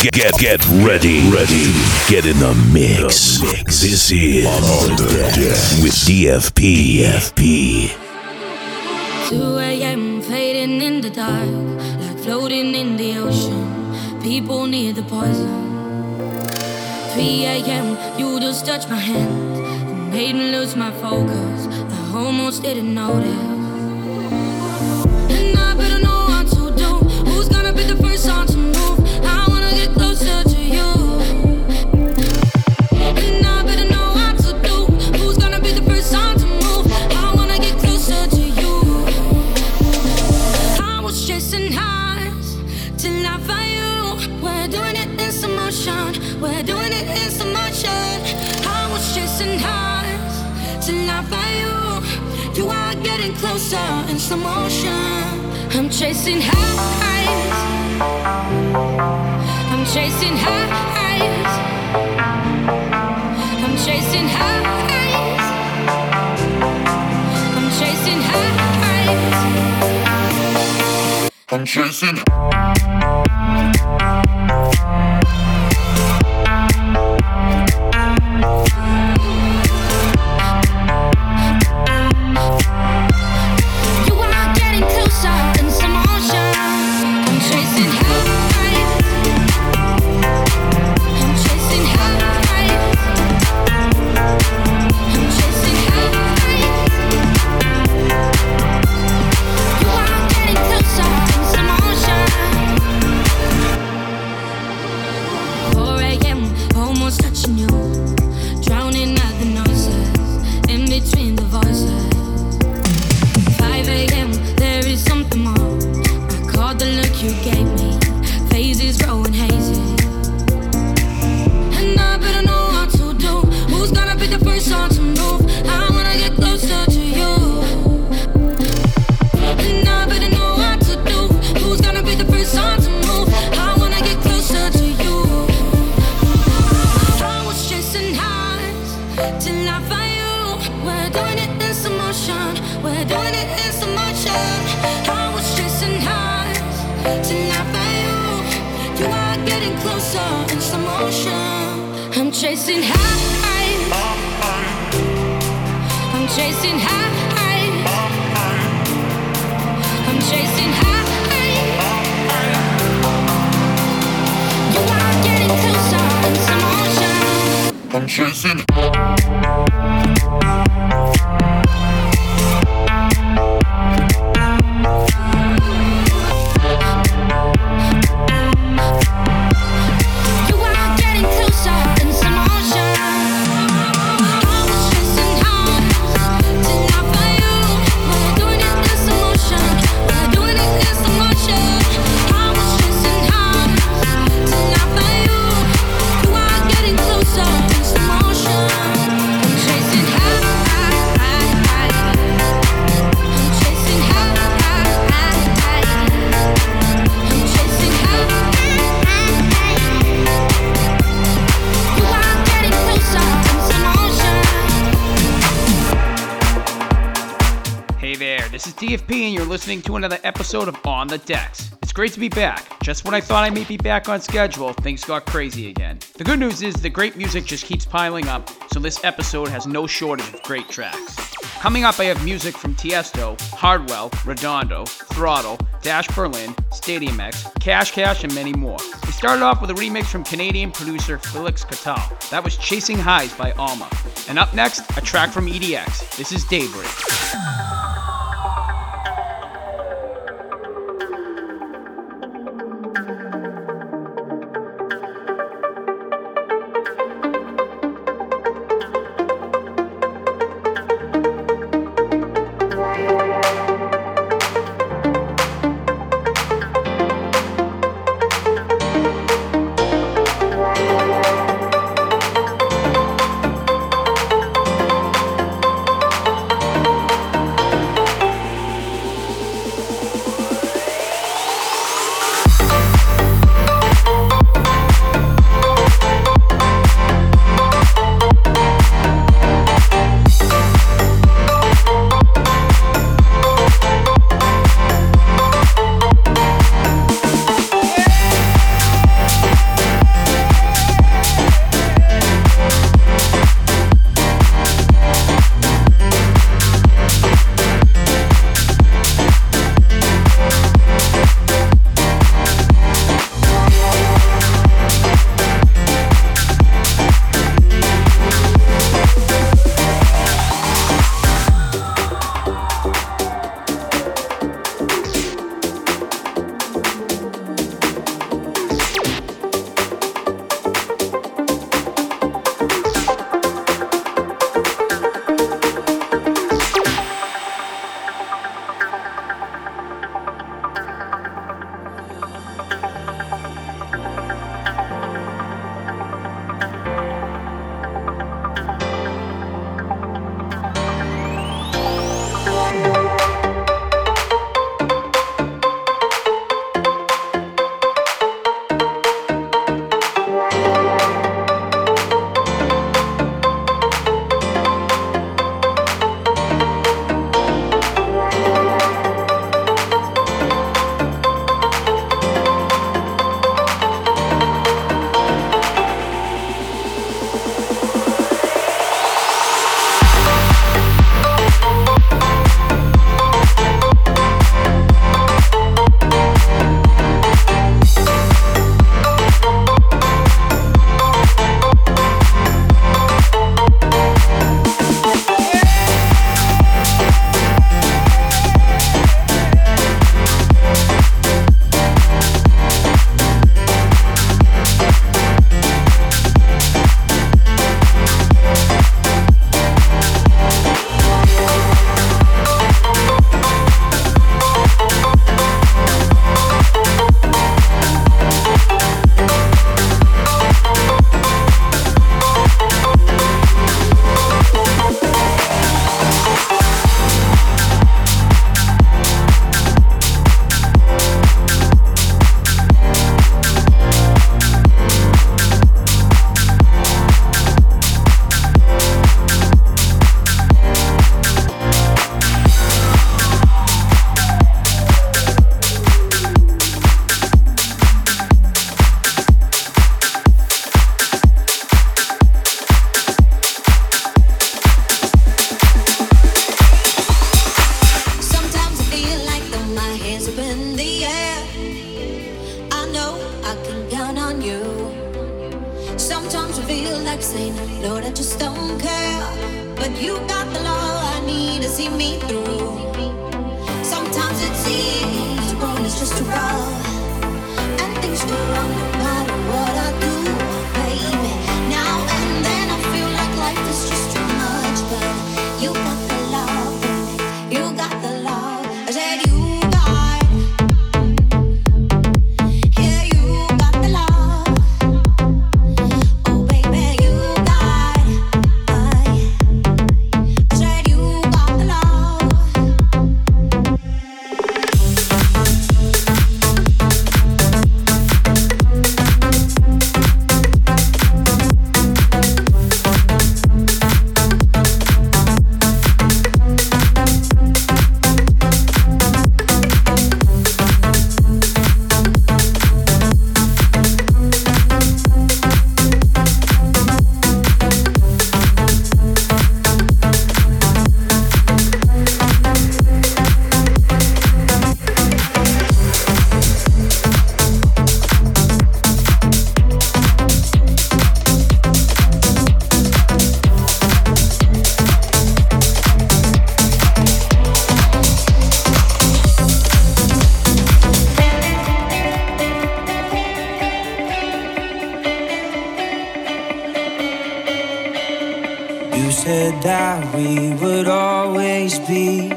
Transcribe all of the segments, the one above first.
Get get get ready, ready. Get in the mix. The mix. This is on the deck with DFP. DFP. 2 a.m. fading in the dark, like floating in the ocean. People need the poison. 3 a.m. You just touched my hand and made me lose my focus. I almost didn't notice. And I better know what to do. Who's gonna be the first one to move? Chasing highs. I'm chasing highs. I'm chasing highs. I'm chasing highs. I'm chasing. You chasing. Listening to another episode of On the Decks. It's great to be back. Just when I thought I may be back on schedule, things got crazy again. The good news is the great music just keeps piling up, so this episode has no shortage of great tracks. Coming up, I have music from Tiesto, Hardwell, Redondo, Throttle, Dash Berlin, Stadium X, Cash Cash, and many more. We started off with a remix from Canadian producer Felix Cartal. That was Chasing Highs by Alma. And up next, a track from EDX. This is Daybreak. that we would always be.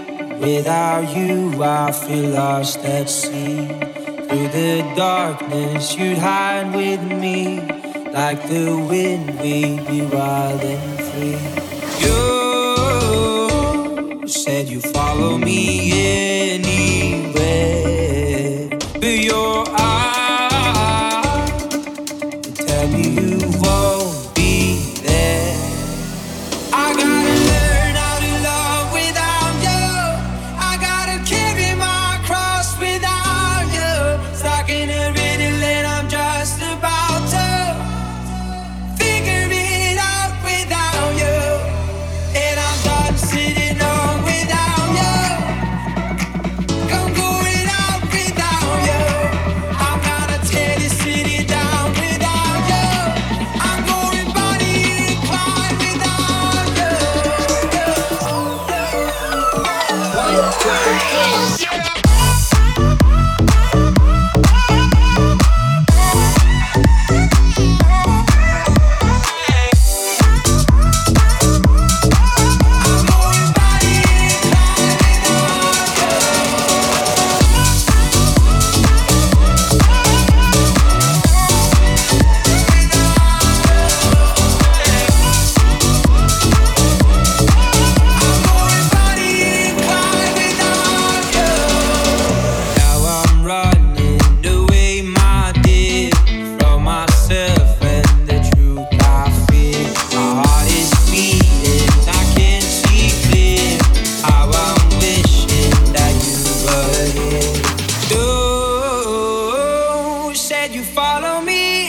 Without you, I feel lost at sea. Through the darkness, you'd hide with me. Like the wind, we'd be wild and free. You said you follow me in. said you follow me.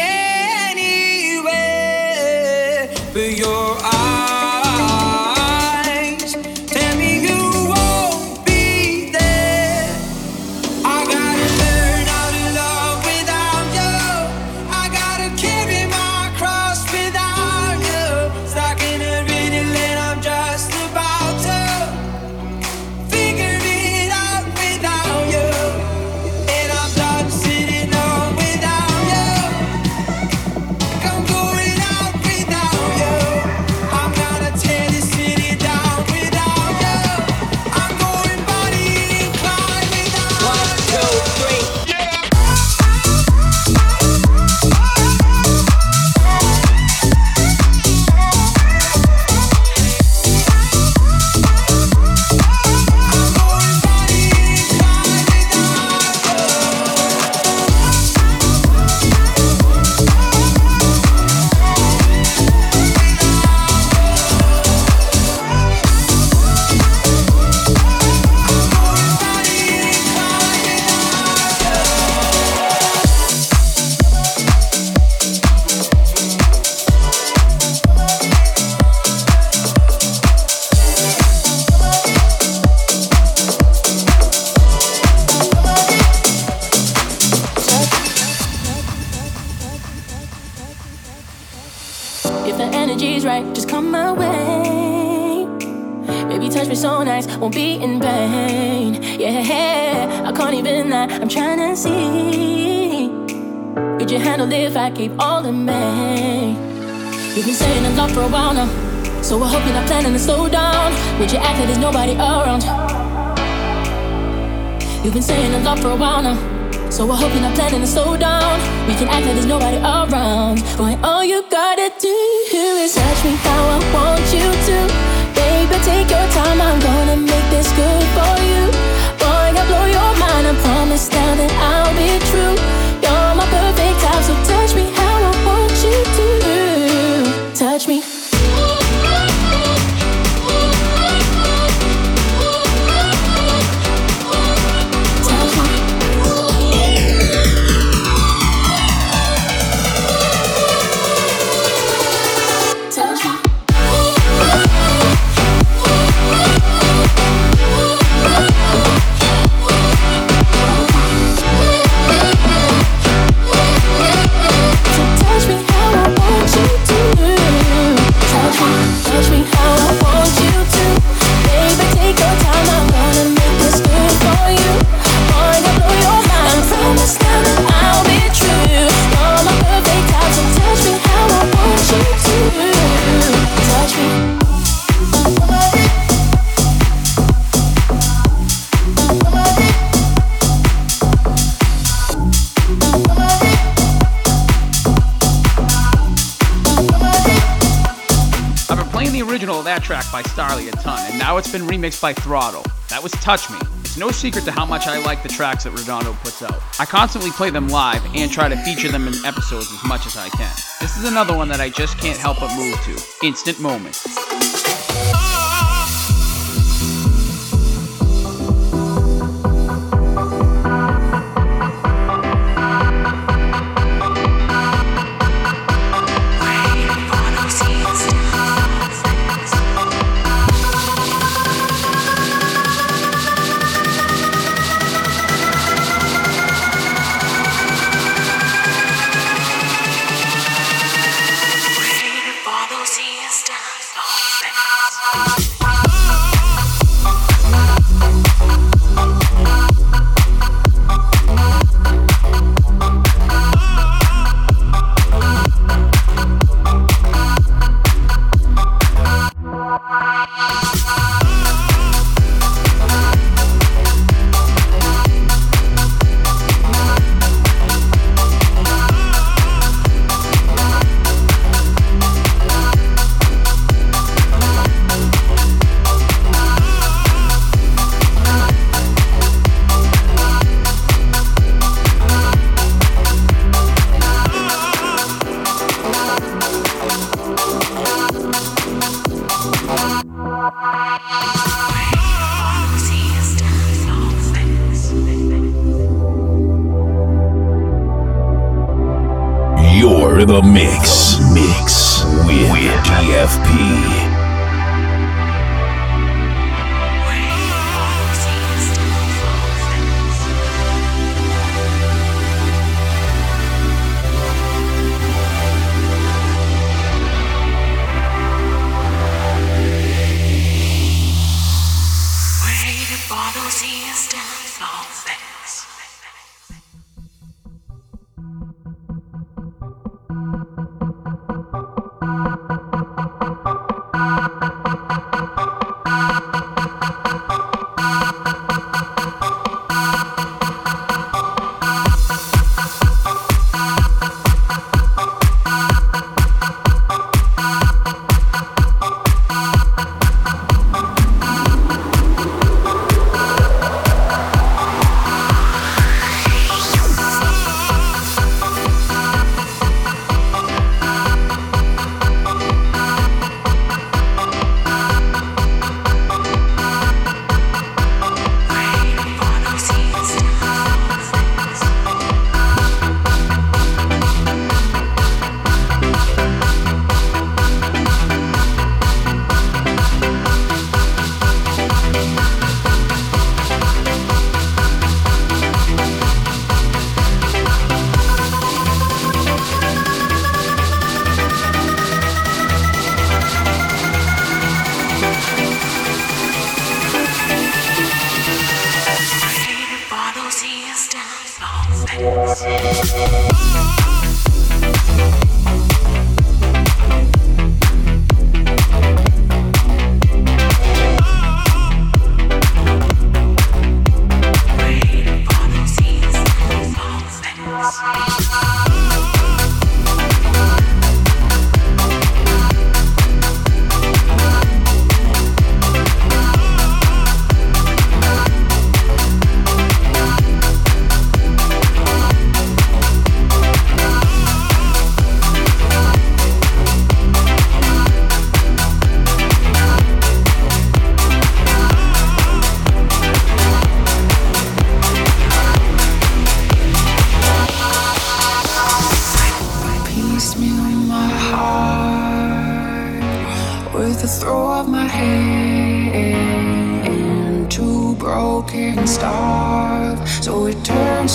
You're not planning to slow down. Would you act like there's nobody around? You've been saying I'm love for a while now. So I hope you're not planning to slow down. We can act like there's nobody around. Boy, all you gotta do is touch me how I want you to. Baby, take your time. I'm gonna make this good for track by Starley a ton, and now it's been remixed by Throttle. That was Touch Me. It's no secret to how much I like the tracks that Redondo puts out. I constantly play them live and try to feature them in episodes as much as I can. This is another one that I just can't help but move to. Instant Moment.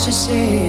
To sin.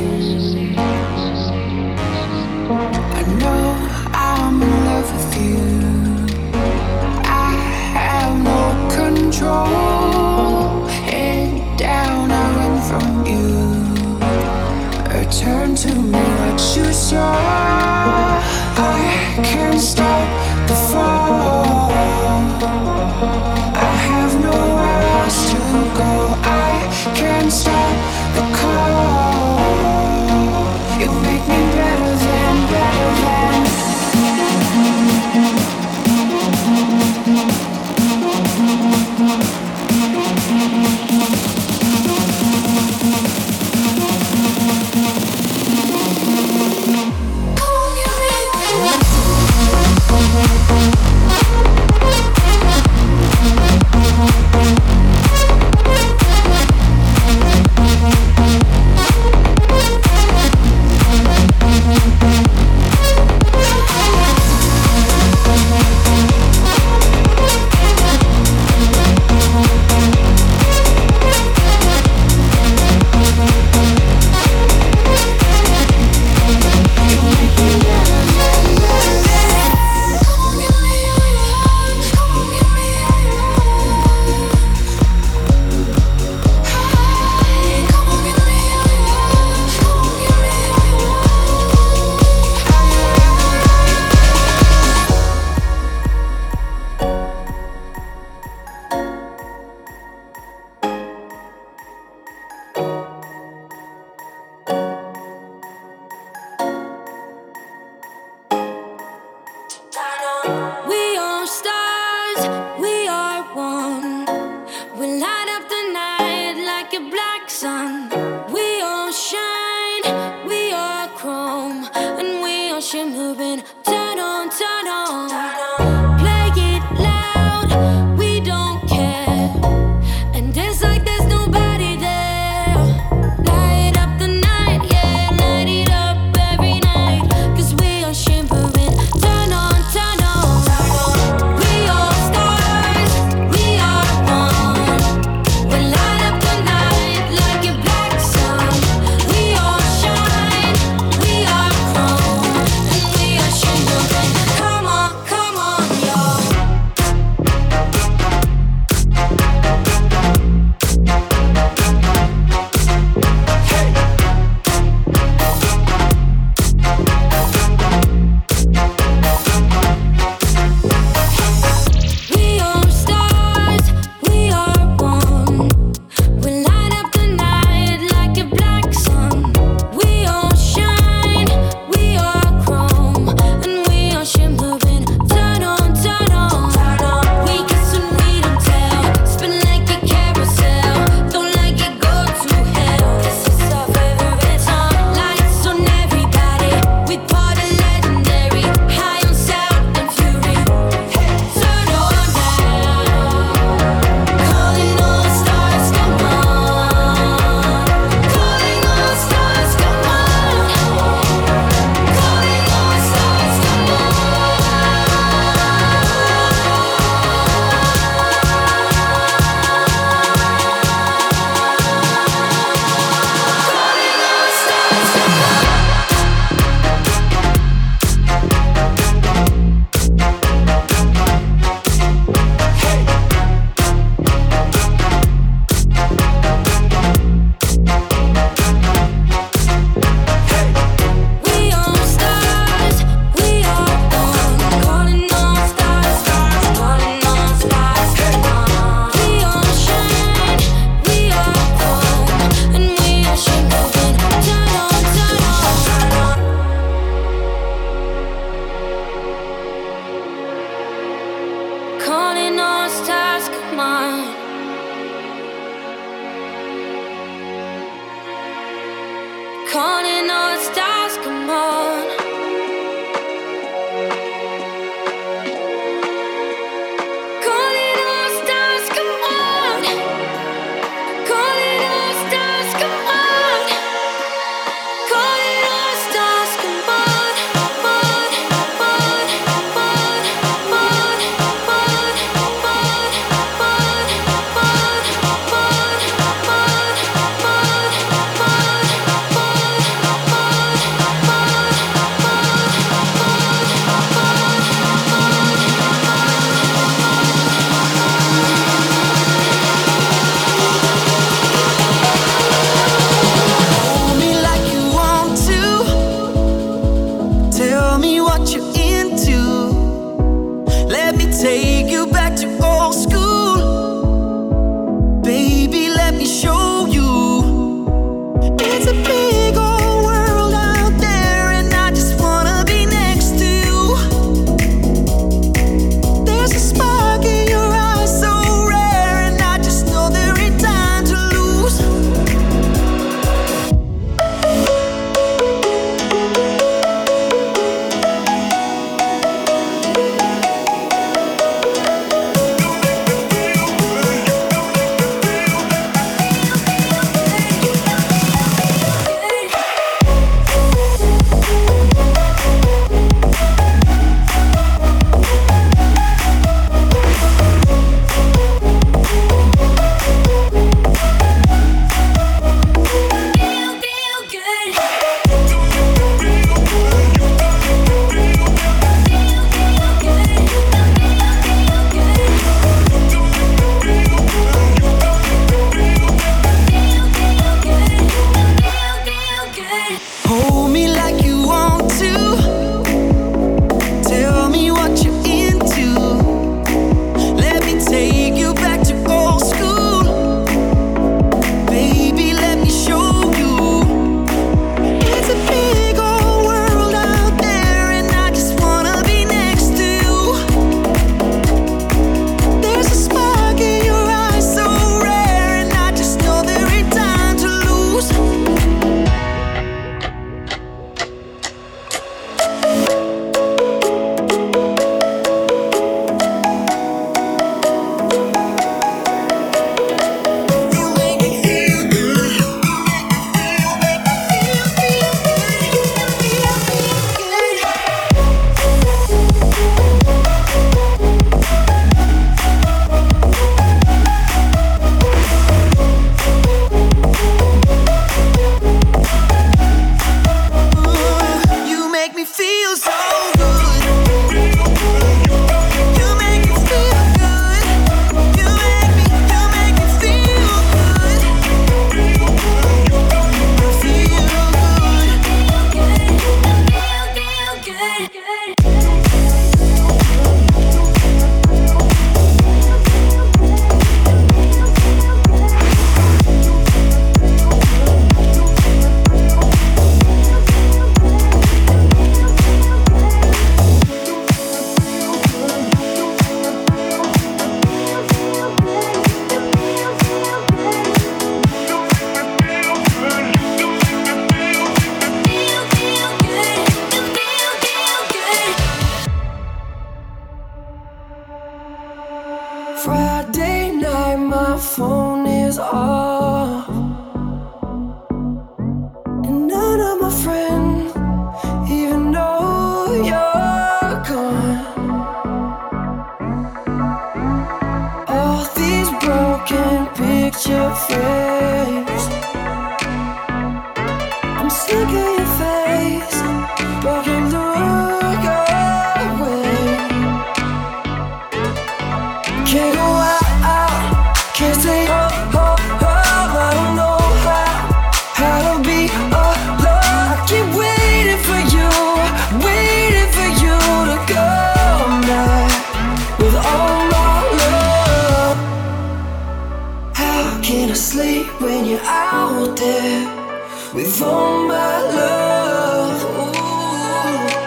with all my love. Ooh,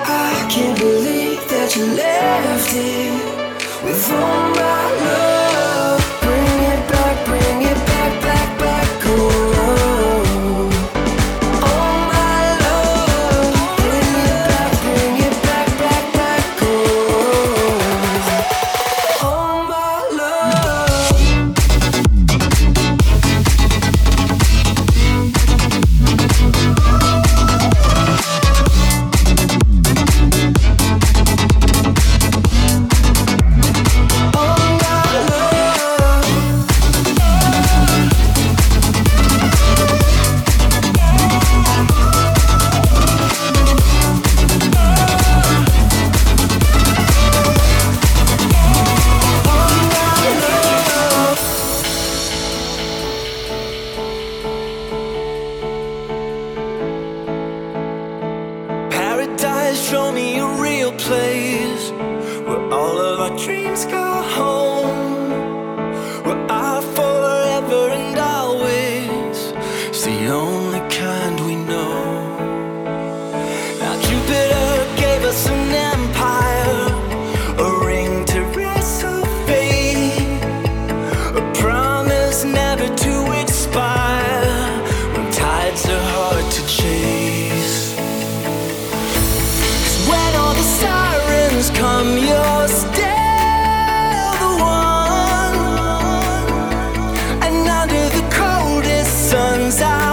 I can't believe that you left here with all my love. time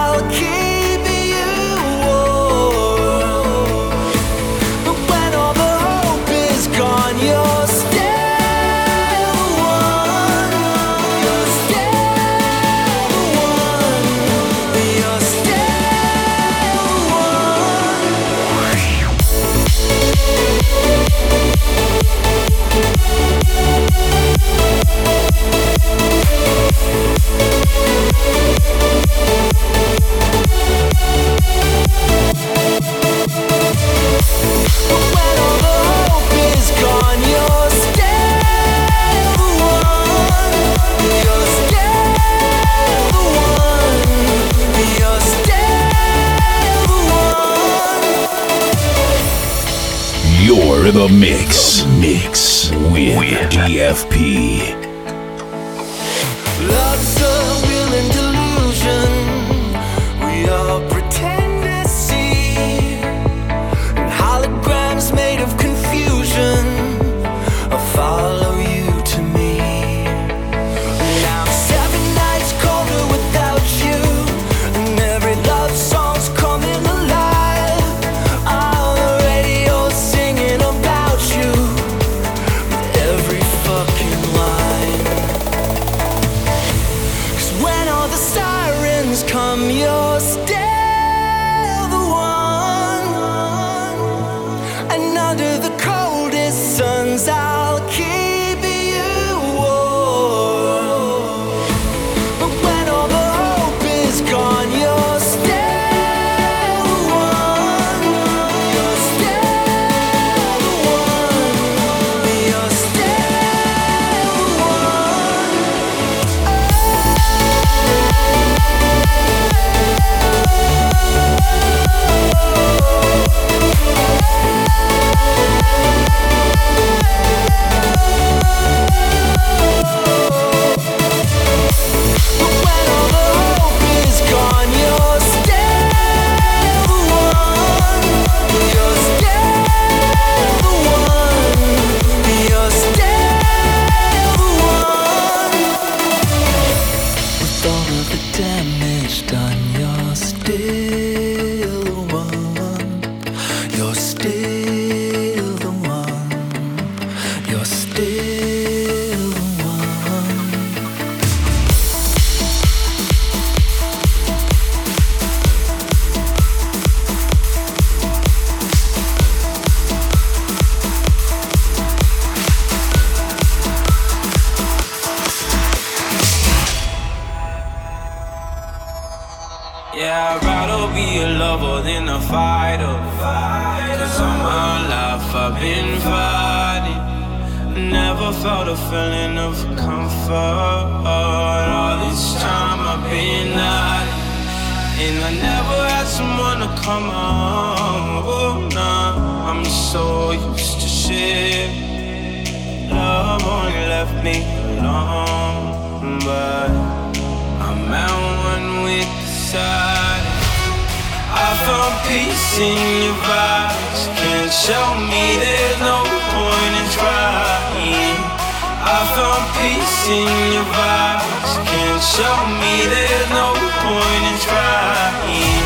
me, there's no point in trying.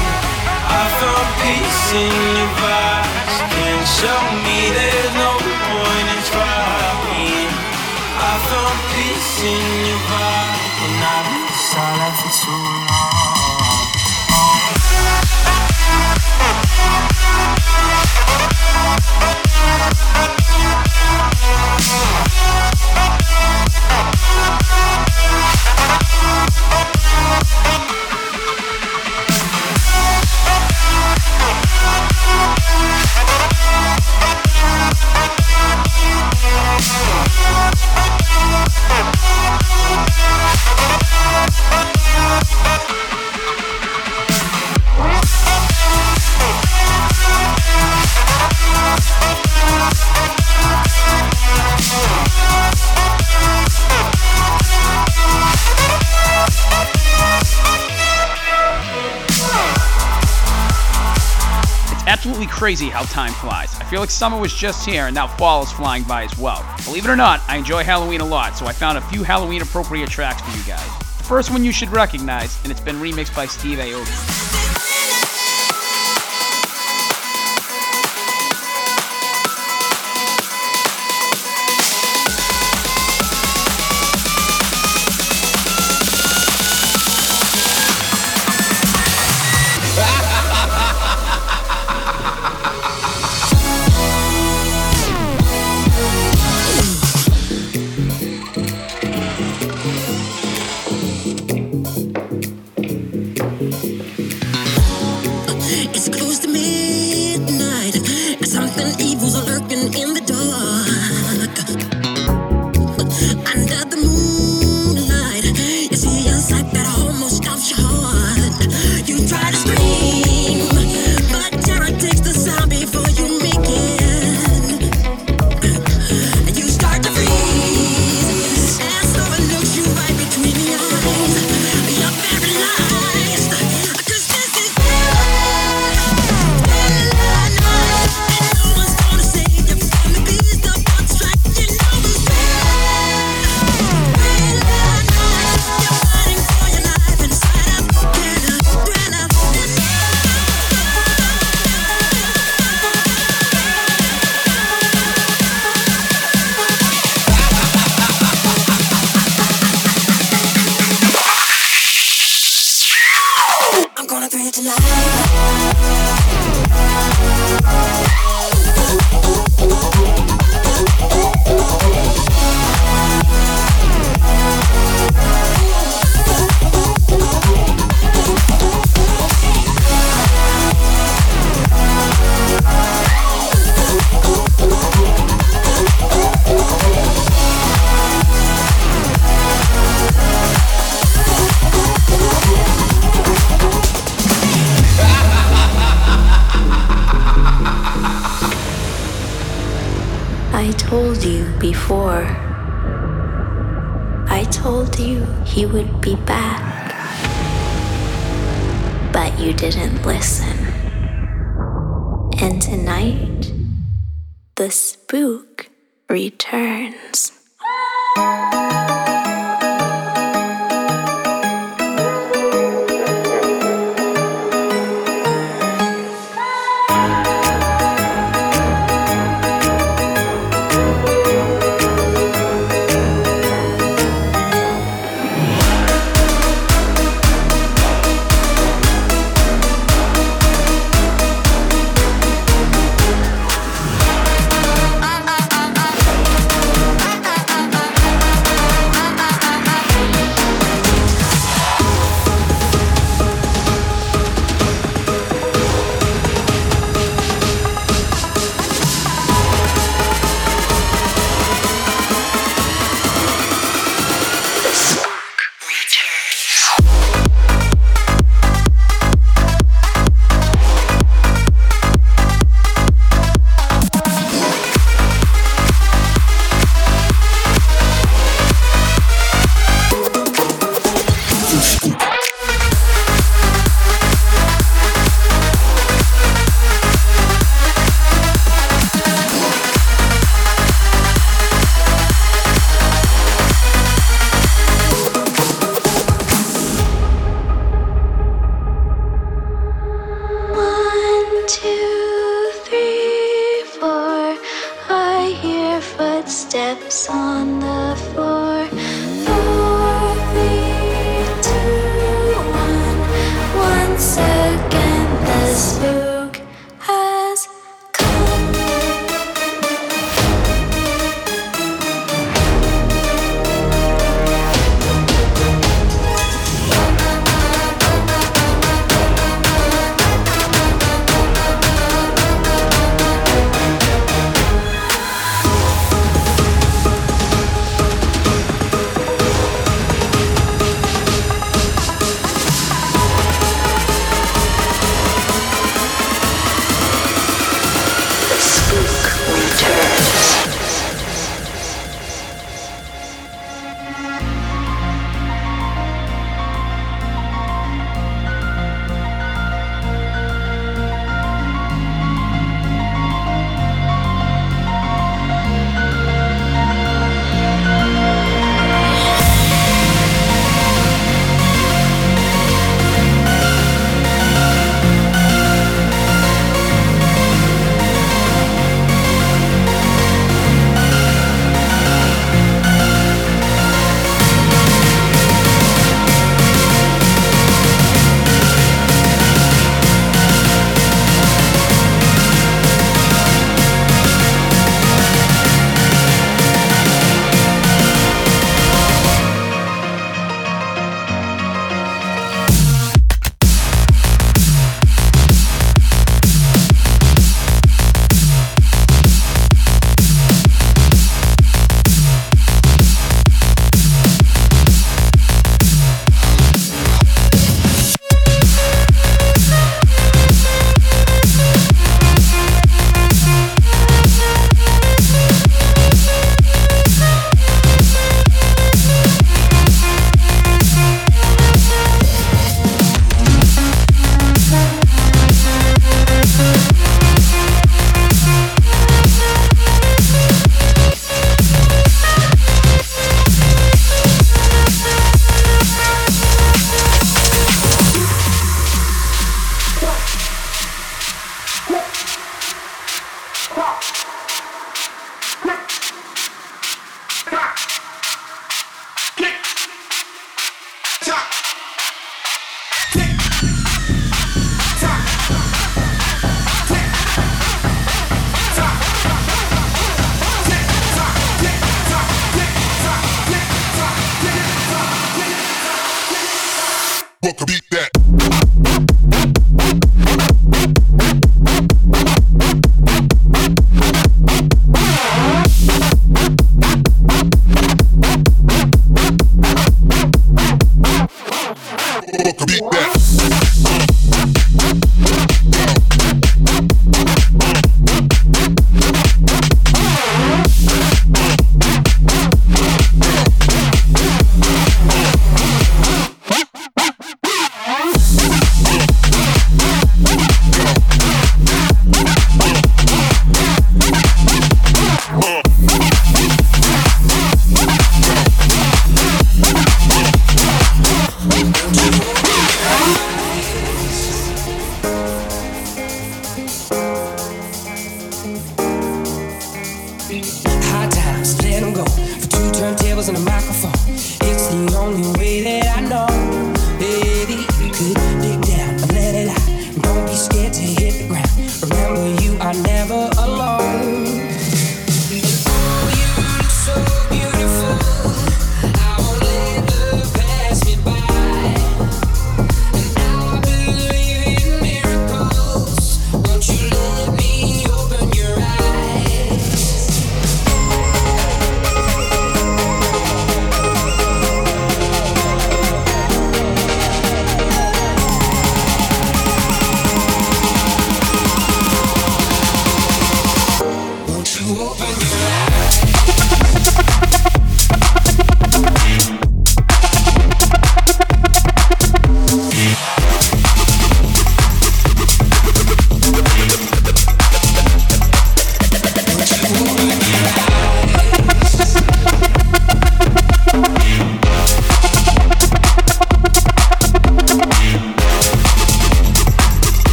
I found peace in crazy how time flies. I feel like summer was just here and now fall is flying by as well. Believe it or not, I enjoy Halloween a lot, so I found a few Halloween appropriate tracks for you guys. The first one you should recognize, and it's been remixed by Steve Aoki. Something evil's lurking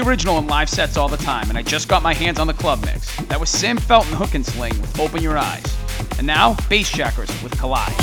original in live sets all the time, and I just got my hands on the club mix. That was Sam Felton Hook N Sling with Open Your Eyes. And now, Bassjackers with Collide.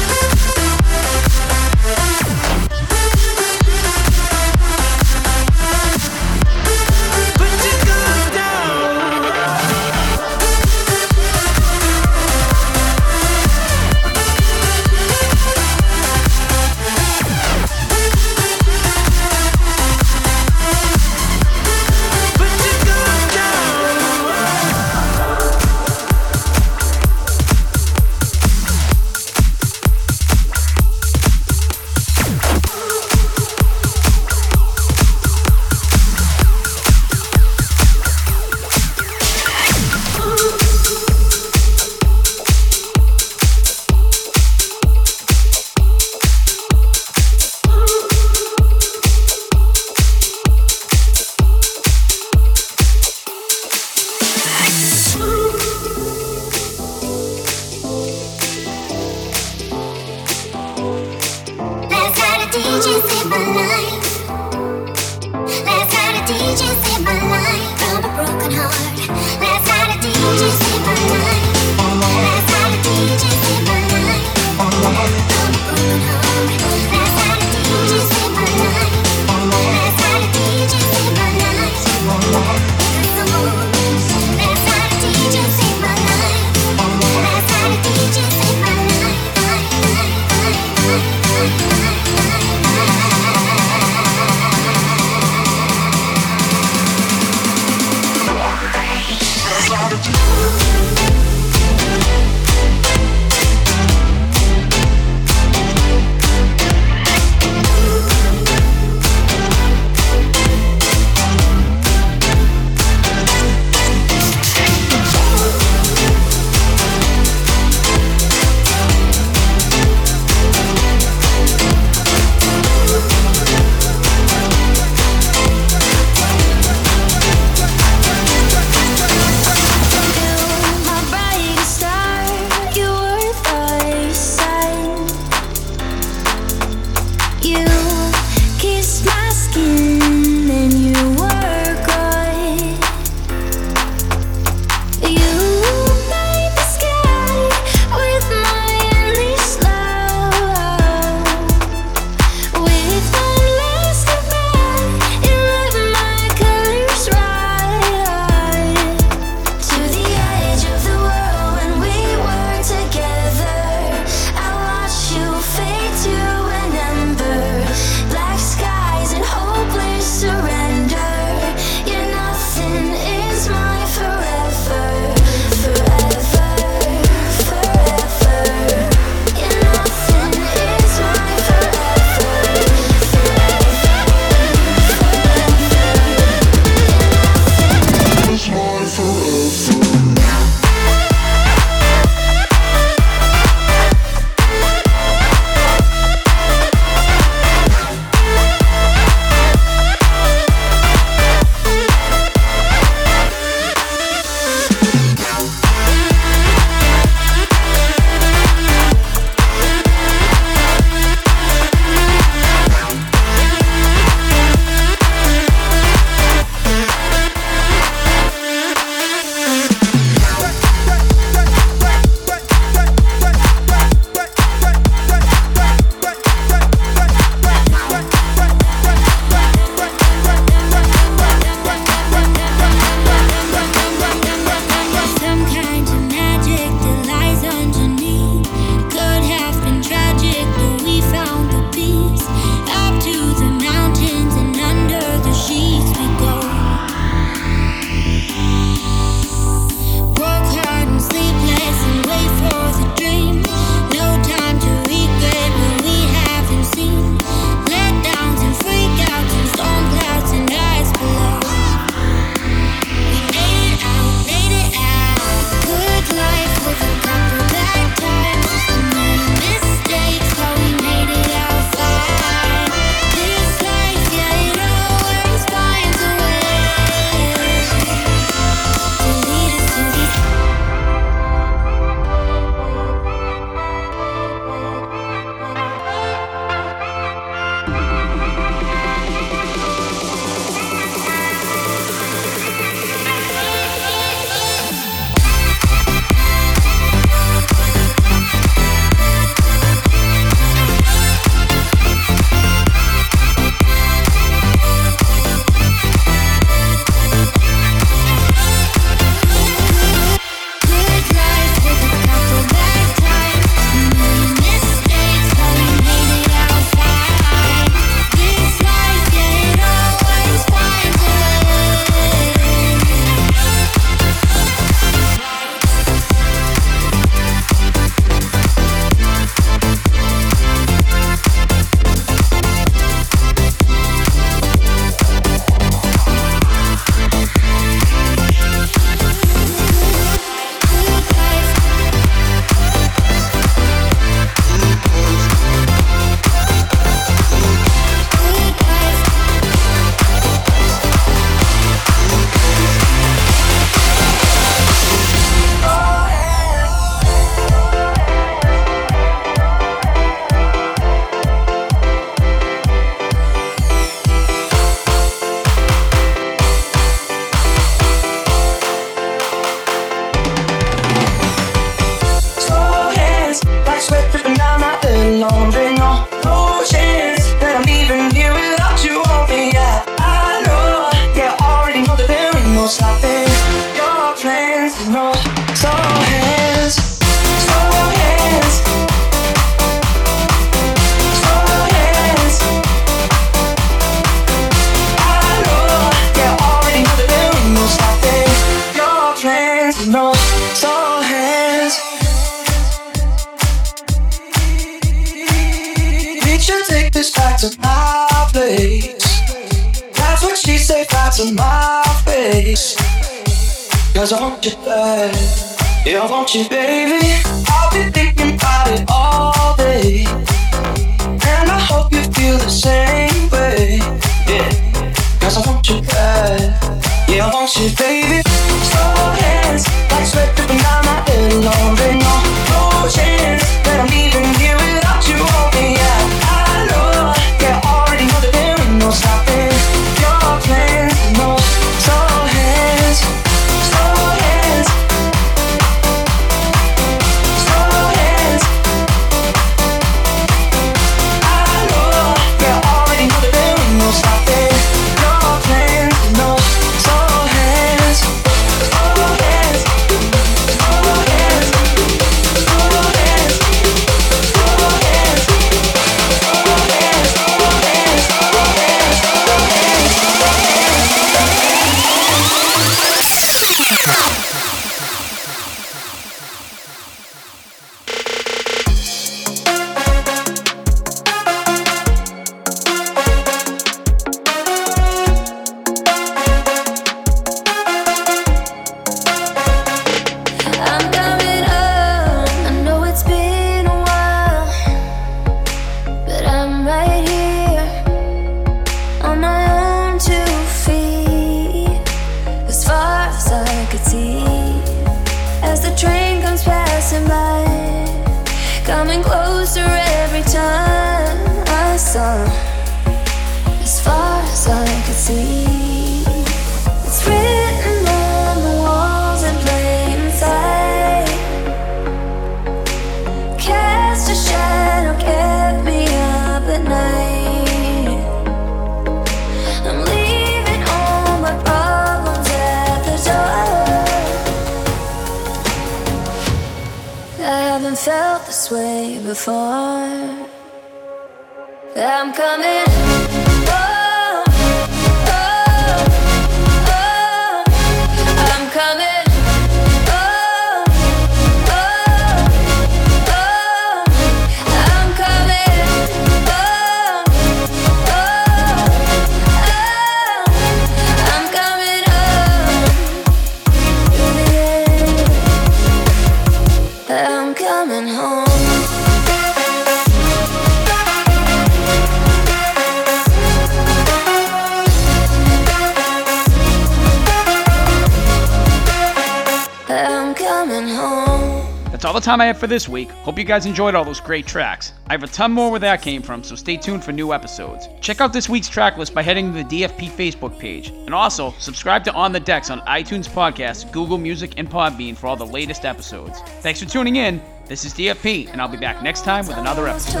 the time I have for this week. Hope you guys enjoyed all those great tracks. I have a ton more where that came from, so stay tuned for new episodes. Check out this week's track list by heading to the DFP Facebook page. And also, subscribe to On the Decks on iTunes Podcasts, Google Music, and Podbean for all the latest episodes. Thanks for tuning in. This is DFP, and I'll be back next time with another episode.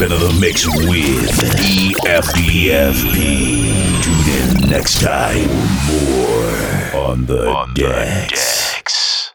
been in the mix with EFDFP. Tune in next time for more on the on decks. The decks.